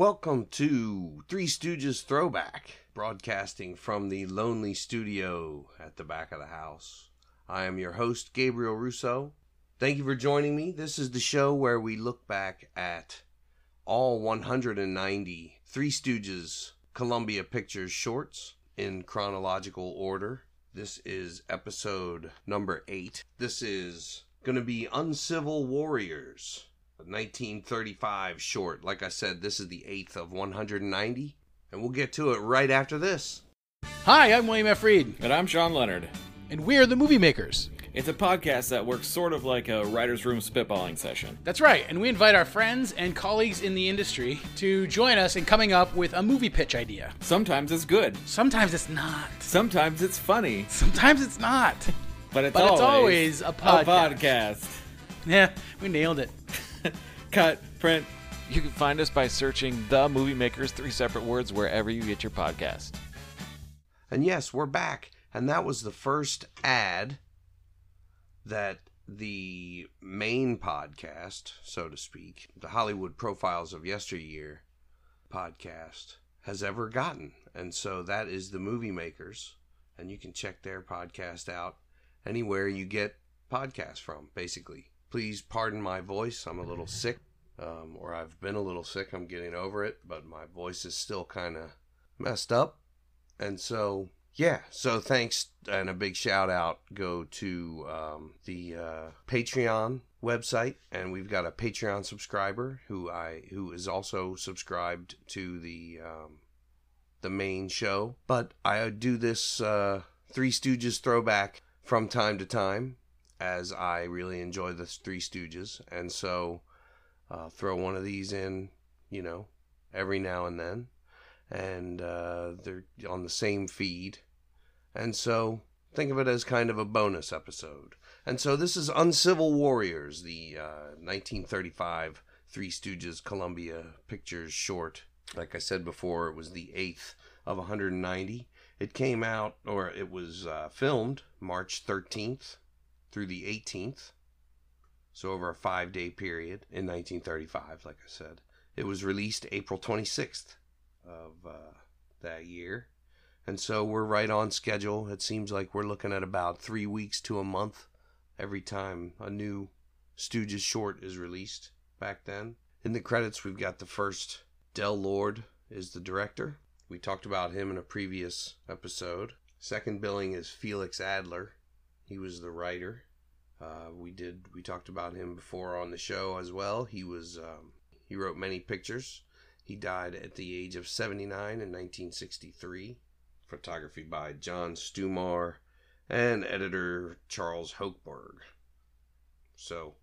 Welcome to Three Stooges Throwback, broadcasting from the lonely studio at the back of the house. I am your host, Gabriel Russo. Thank you for joining me. This is the show where we look back at all 190 Three Stooges Columbia Pictures shorts in chronological order. This is episode number eight. This is going to be Uncivil Warriors. a 1935 short. Like I said, this is the eighth of 190, and we'll get to it right after this. Hi, I'm William F. Reed, And I'm Sean Leonard. And we're the Movie Makers. It's a podcast that works sort of like a writer's room spitballing session. That's right, and we invite our friends and colleagues in the industry to join us in coming up with a movie pitch idea. Sometimes it's good, Sometimes it's not. sometimes it's funny, Sometimes it's not. but it's, But it's always, always a podcast. podcast. Yeah, we nailed it. Cut, print. You can find us by searching The Movie Makers, three separate words, wherever you get your podcast. And yes, we're back. And that was the first ad that the main podcast, so to speak, the Hollywood Profiles of Yesteryear podcast, has ever gotten. And so that is the Movie Makers. And you can check their podcast out anywhere you get podcasts from, basically. Please pardon my voice. I'm a little sick, um, or I've been a little sick. I'm getting over it, but my voice is still kind of messed up. And so, yeah, so thanks and a big shout out go to um, the uh, Patreon website, and we've got a Patreon subscriber who I who is also subscribed to the um, the main show. But I do this uh, Three Stooges throwback from time to time, as I really enjoy the Three Stooges, and so uh, throw one of these in, you know, every now and then and uh, they're on the same feed. And so think of it as kind of a bonus episode. And so this is Uncivil Warriors, the uh, 1935 Three Stooges Columbia Pictures short. Like I said before, it was the eighth of 190. It came out, or it was uh, filmed March 13th through the 18th. So over a five day period in 1935, like I said. It was released April 26th of uh, that year. And so we're right on schedule. It seems like we're looking at about three weeks to a month every time a new Stooges short is released back then. In the credits, we've got the first Del Lord is the director. We talked about him in a previous episode. Second billing is Felix Adler. He was the writer. Uh, we did we talked about him before on the show as well. He was um, he wrote many pictures. He died at the age of 79 in 1963. Photography by John Stumar and editor Charles Hochberg. So,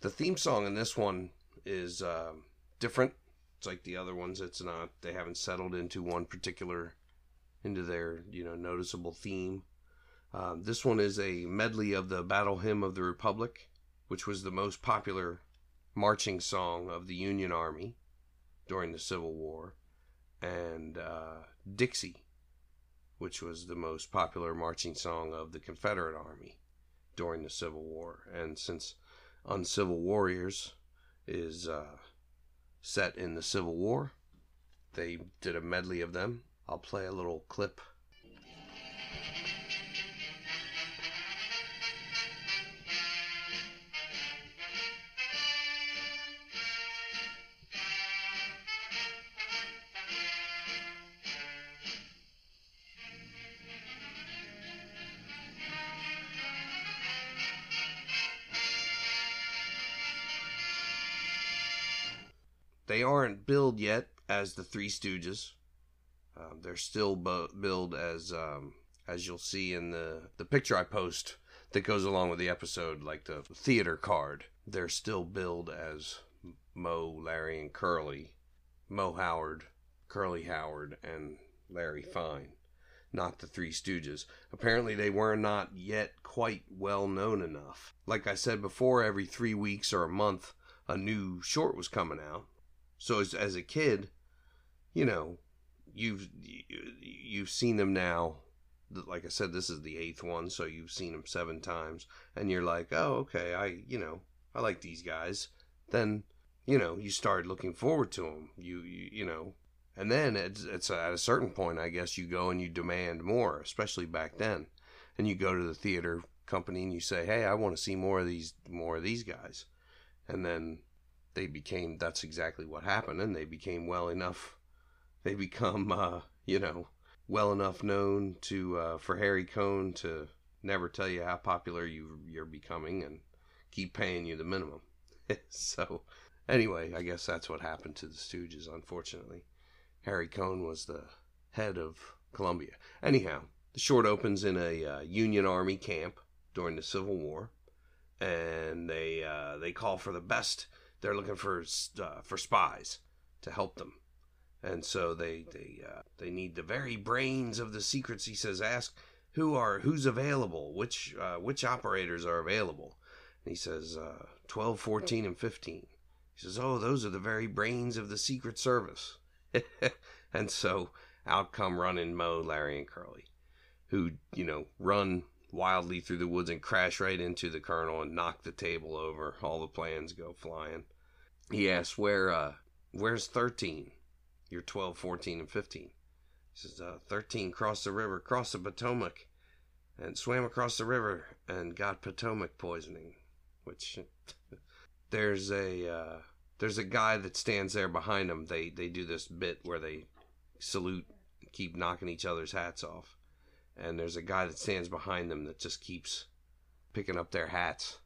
the theme song in this one is um different. It's like the other ones. It's not. They haven't settled into one particular, into their you know noticeable theme. Um, this one is a medley of the Battle Hymn of the Republic, which was the most popular marching song of the Union Army during the Civil War, and uh, Dixie, which was the most popular marching song of the Confederate Army during the Civil War. And since Uncivil Warriors is uh, set in the Civil War, they did a medley of them. I'll play a little clip. Aren't billed yet as the Three Stooges. Um, they're still bu- billed as, um, as you'll see in the the picture I post that goes along with the episode, like the theater card. They're still billed as Moe, Larry, and Curly. Moe Howard, Curly Howard, and Larry Fine. not the Three Stooges. Apparently, they were not yet quite well known enough. Like I said before, every three weeks or a month, a new short was coming out. So as, as a kid, you know, you've you've seen them now. Like I said, this is the eighth one, so you've seen them seven times, and you're like, oh, okay, I you know I like these guys. Then you know you start looking forward to them. You you, you know and then it's, it's at a certain point, I guess, you go and you demand more, especially back then. And you go to the theater company and you say, "Hey, I want to see more of these, more of these guys." And then they became. That's exactly what happened, and they became well enough. They become, uh, you know, well enough known to uh, for Harry Cohn to never tell you how popular you you're becoming and keep paying you the minimum. so, anyway, I guess that's what happened to the Stooges, unfortunately. Harry Cohn was the head of Columbia. Anyhow, the short opens in a uh, Union Army camp during the Civil War, and they uh, they call for the best. They're looking for uh, for spies to help them, and so they they uh, they need the very brains of the secrets. He says, ask who are who's available, which uh, which operators are available. And he says, uh, 12, 14, and 15. He says, oh, those are the very brains of the Secret Service. and so out come running Moe, Larry, and Curly, who, you know, run wildly through the woods and crash right into the colonel and knock the table over. All the plans go flying. He asks, Where, uh, where's 13? You're 12, 14, and 15. He says, uh, 13 crossed the river, crossed the Potomac, and swam across the river and got Potomac poisoning. Which, there's a, uh, there's a guy that stands there behind them. They they do this bit where they salute, keep knocking each other's hats off, and there's a guy that stands behind them that just keeps picking up their hats,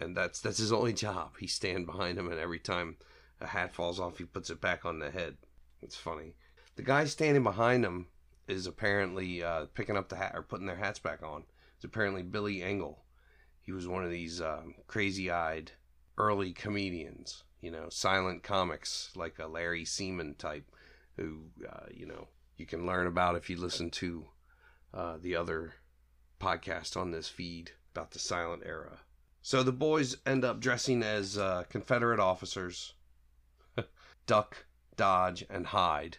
and that's that's his only job. He stand behind him, and every time a hat falls off, he puts it back on the head. It's funny. The guy standing behind him is apparently uh, picking up the hat or putting their hats back on. It's apparently Billy Engle. He was one of these um, crazy-eyed early comedians, you know, silent comics like a Larry Semon type, who, uh, you know, you can learn about if you listen to uh, the other podcast on this feed about the silent era. So the boys end up dressing as uh, Confederate officers, duck, dodge, and hide.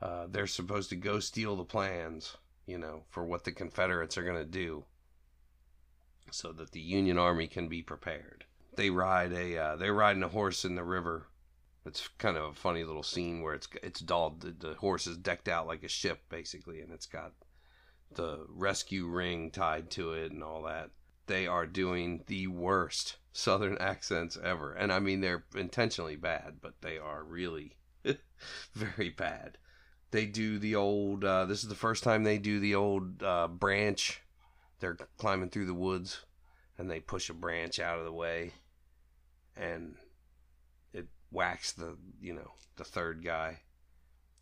Uh, they're supposed to go steal the plans, you know, for what the Confederates are going to do so that the Union Army can be prepared they ride a uh, they're riding a horse in the river. It's kind of a funny little scene where it's it's dolled the, the horse is decked out like a ship basically, and it's got the rescue ring tied to it and all that. They are doing the worst southern accents ever, and I mean they're intentionally bad, but they are really very bad. They do the old. Uh, this is the first time they do the old uh, branch. They're climbing through the woods, and they push a branch out of the way and it whacks the you know the third guy,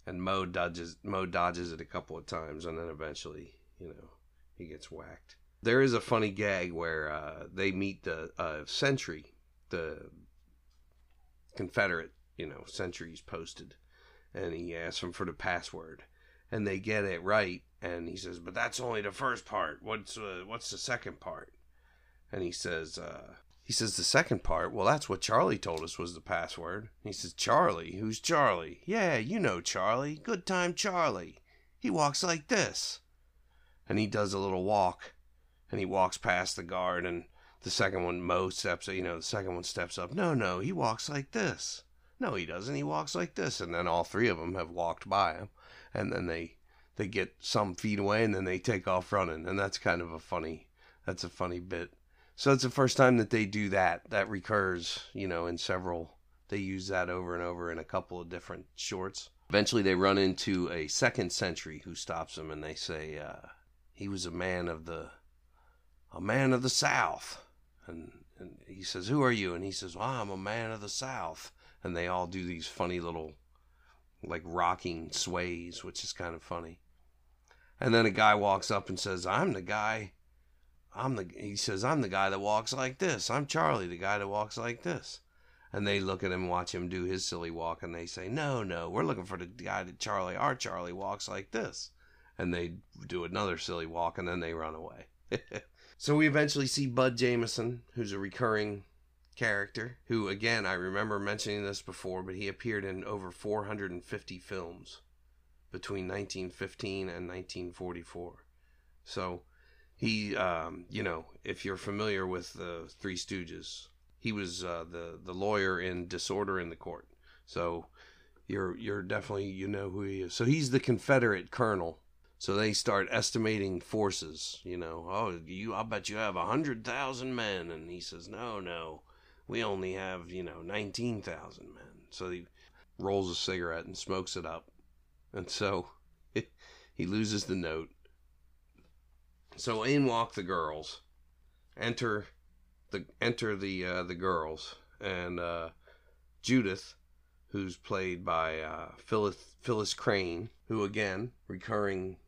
and Moe dodges Moe dodges it a couple of times, and then eventually you know he gets whacked. There is a funny gag where uh, they meet the uh, sentry, the Confederate you know sentries posted, and he asks them for the password, and they get it right, and he says, "But that's only the first part. What's uh, what's the second part?" And he says, uh, he says the second part, well, that's what Charlie told us was the password. He says, Charlie? Who's Charlie? Yeah, you know Charlie. Good time Charlie. He walks like this. And he does a little walk. And he walks past the guard. And the second one, Moe steps, you know, the second one steps up. No, no, he walks like this. No, he doesn't. He walks like this. And then all three of them have walked by him. And then they, they get some feet away and then they take off running. And that's kind of a funny, that's a funny bit. So it's the first time that they do that. That recurs, you know, in several. They use that over and over in a couple of different shorts. Eventually, they run into a second sentry who stops them, and they say uh, he was a man of the, a man of the South, and and he says, "Who are you?" And he says, well, "I'm a man of the South." And they all do these funny little, like rocking sways, which is kind of funny. And then a guy walks up and says, "I'm the guy I'm the he says I'm the guy that walks like this. I'm Charlie, the guy that walks like this. And they look at him, watch him do his silly walk, and they say, "No, no, we're looking for the guy that Charlie, our Charlie, walks like this." and they do another silly walk, and then they run away. so we eventually see Bud Jamison, who's a recurring character, who, again, I remember mentioning this before, but he appeared in over 450 films between 1915 and 1944. So he, um, you know, if you're familiar with the Three Stooges, he was uh, the the lawyer in Disorder in the Court. So you're you're definitely you know who he is. So he's the Confederate colonel. So they start estimating forces. You know, oh, you I bet you have a hundred thousand men, and he says, no, no, we only have you know nineteen thousand men. So he rolls a cigarette and smokes it up, and so he loses the note. So in walk the girls. Enter the enter the uh, the girls and uh, Judith, who's played by uh, Phyllis Phyllis Crane, who again recurring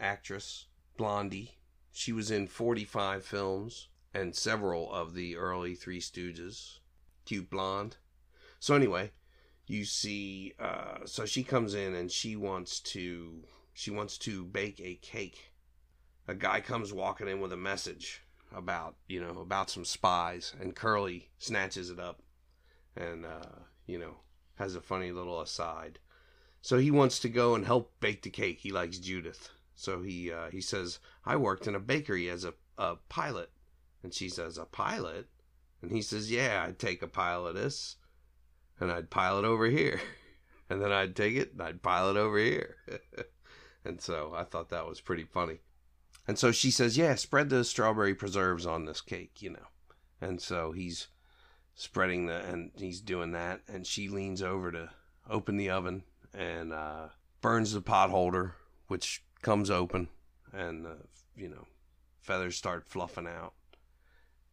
actress, Blondie. She was in 45 films and several of the early Three Stooges. Cute blonde. So anyway, you see, uh, so she comes in and she wants to she wants to bake a cake. A guy comes walking in with a message about you know about some spies, and Curly snatches it up, and uh, you know has a funny little aside. So he wants to go and help bake the cake. He likes Judith, so he uh, he says, "I worked in a bakery as a, a pilot," and she says, "A pilot," and he says, "Yeah, I'd take a this, and I'd pile it over here, and then I'd take it and I'd pile it over here." and so I thought that was pretty funny. And so she says, Yeah, spread the strawberry preserves on this cake, you know. And so he's spreading the, and he's doing that. And she leans over to open the oven and uh, burns the pot holder, which comes open. And, you know, feathers start fluffing out.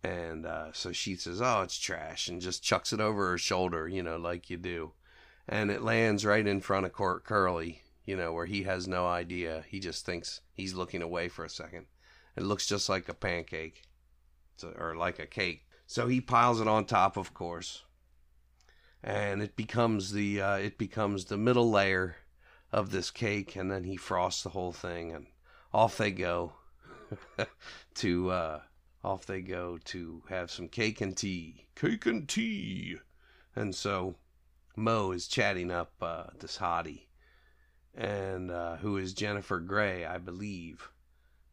And uh, so she says, Oh, it's trash, and just chucks it over her shoulder, you know, like you do. And it lands right in front of Court Curly, you know, where he has no idea. He just thinks he's looking away for a second. It looks just like a pancake, or like a cake. So he piles it on top, of course, and it becomes the uh, it becomes the middle layer of this cake, and then he frosts the whole thing, and off they go to uh, off they go to have some cake and tea, cake and tea, and so Moe is chatting up uh, this hottie and uh, who is Jennifer Gray, I believe.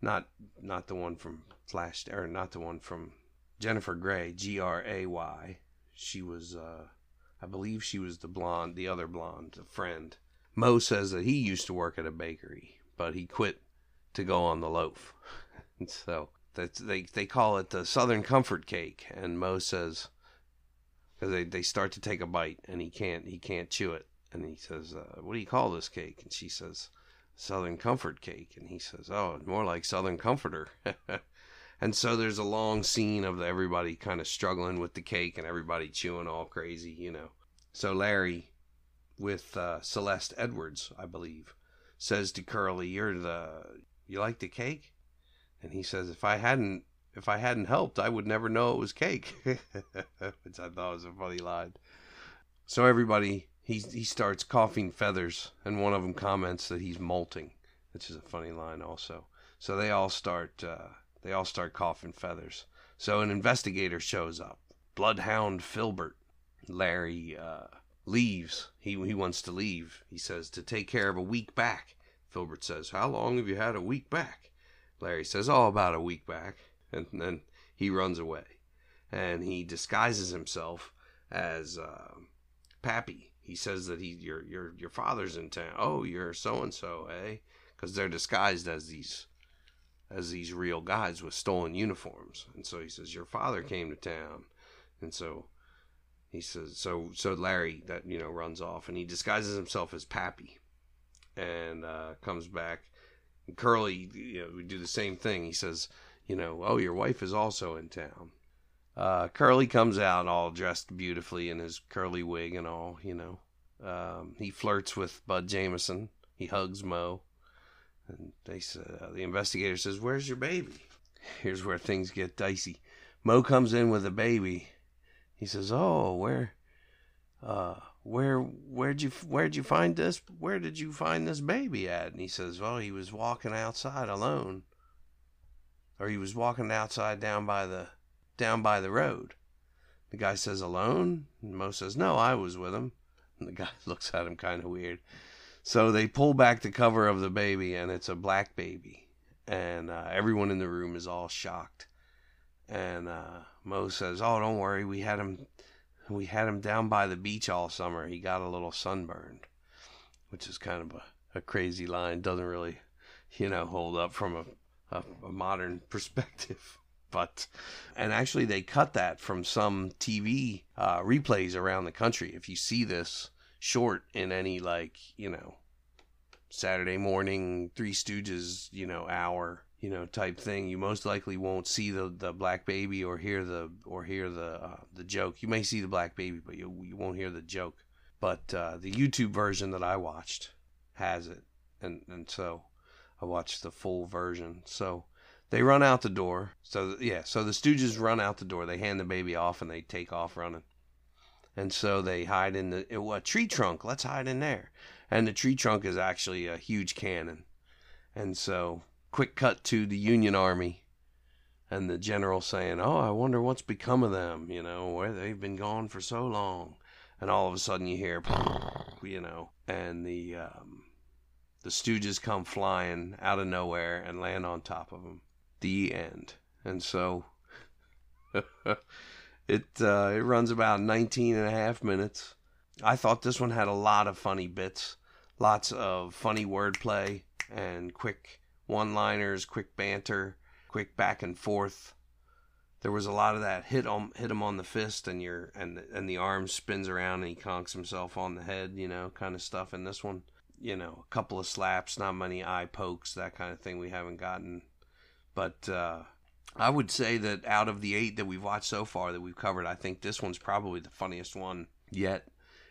Not not the one from Flash, or not the one from Jennifer Grey, G R A Y. She was, uh, I believe, she was the blonde, the other blonde, the friend. Moe says that he used to work at a bakery, but he quit to go on the loaf. and so that's they they call it the Southern Comfort Cake, and Moe says because they, they start to take a bite and he can't he can't chew it and he says, uh, "What do you call this cake?" And she says, "Southern Comfort Cake." And he says, "Oh, more like Southern Comforter." and so there's a long scene of everybody kind of struggling with the cake and everybody chewing all crazy, you know. So Larry, with uh, Celeste Edwards, I believe, says to Curly, "You're the you like the cake?" And he says, "If I hadn't." If I hadn't helped, I would never know it was cake, which I thought was a funny line. So everybody he he starts coughing feathers, and one of them comments that he's molting, which is a funny line also. So they all start uh, they all start coughing feathers. So an investigator shows up, Bloodhound Filbert. Larry uh, leaves. He he wants to leave. He says to take care of a weak back. Filbert says, "How long have you had a weak back?" Larry says, "Oh, about a week back." And then he runs away, and he disguises himself as uh, Pappy he says that he your your your father's in town. Oh, you're so and so, eh? Because they're disguised as these as these real guys with stolen uniforms. And so he says your father came to town, and so he says so so Larry that you know runs off and he disguises himself as Pappy, and uh, comes back. And Curly, you know, we do the same thing. He says, you know, oh, your wife is also in town. Uh, Curly comes out all dressed beautifully in his curly wig and all, you know. Um, he flirts with Bud Jamison. He hugs Moe. And they uh, the investigator says, Where's your baby? Here's where things get dicey. Moe comes in with a baby. He says, Oh, where, uh, where where'd you where'd you find this where did you find this baby at? And he says well he was walking outside alone or he was walking outside down by the down by the road. The guy says alone? And mo says no i was with him. And the guy looks at him kind of weird. So they pull back the cover of the baby and it's a black baby. And uh, everyone in the room is all shocked and uh, mo says oh don't worry we had him we had him down by the beach all summer. He got a little sunburned, which is kind of a, a crazy line. Doesn't really, you know, hold up from a, a, a modern perspective. But, and actually, they cut that from some TV uh, replays around the country. If you see this short in any, like, you know, Saturday morning, Three Stooges, you know, hour you know type thing you most likely won't see the the black baby or hear the or hear the uh, the joke. You may see the black baby but you you won't hear the joke. But uh, the YouTube version that I watched has it. And and so I watched the full version. So they run out the door. So yeah so the Stooges run out the door. They hand the baby off and they take off running. And so they hide in the a tree trunk. Let's hide in there. And the tree trunk is actually a huge cannon. And so quick cut to the Union Army and the general saying, "Oh, I wonder what's become of them. You know, where they've been gone for so long." And all of a sudden, you hear, you know, and the um, the Stooges come flying out of nowhere and land on top of them. The end. And so it uh, it runs about 19 and a half minutes. I thought this one had a lot of funny bits, lots of funny wordplay and quick one liners, quick banter, quick back and forth. There was a lot of that hit on hit him on the fist and your and the, and the arm spins around and he conks himself on the head, you know, kind of stuff. In this one, you know, a couple of slaps, not many eye pokes, that kind of thing we haven't gotten. But uh, I would say that out of the eight that we've watched so far that we've covered, I think this one's probably the funniest one yet,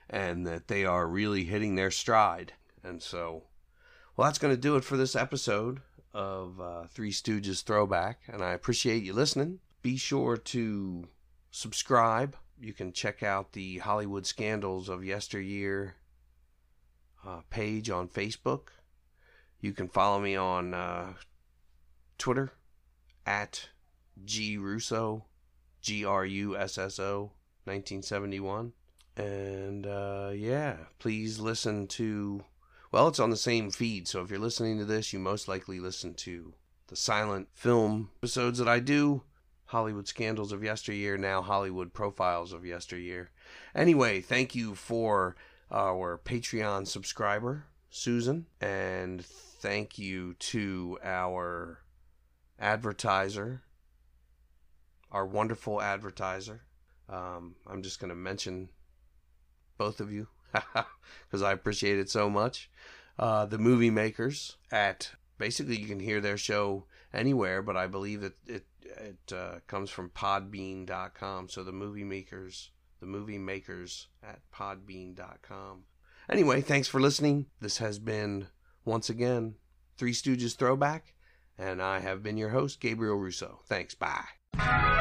and that they are really hitting their stride. And so, well, that's going to do it for this episode of uh, Three Stooges Throwback, and I appreciate you listening. Be sure to subscribe. You can check out the Hollywood Scandals of Yesteryear uh, page on Facebook. You can follow me on uh, Twitter at G Russo, G R U S S O, 1971. And uh, yeah, please listen to well, it's on the same feed, so if you're listening to this, you most likely listen to the silent film episodes that I do. Hollywood Scandals of Yesteryear, now Hollywood Profiles of Yesteryear. Anyway, thank you for our Patreon subscriber, Susan, and thank you to our advertiser, our wonderful advertiser. Um, I'm just going to mention both of you because I appreciate it so much. Uh, the movie makers at basically you can hear their show anywhere, but I believe that it it uh, comes from Podbean.com. So the movie makers, the movie makers at Podbean.com. Anyway, thanks for listening. This has been once again Three Stooges Throwback, and I have been your host, Gabriel Russo. Thanks. Bye.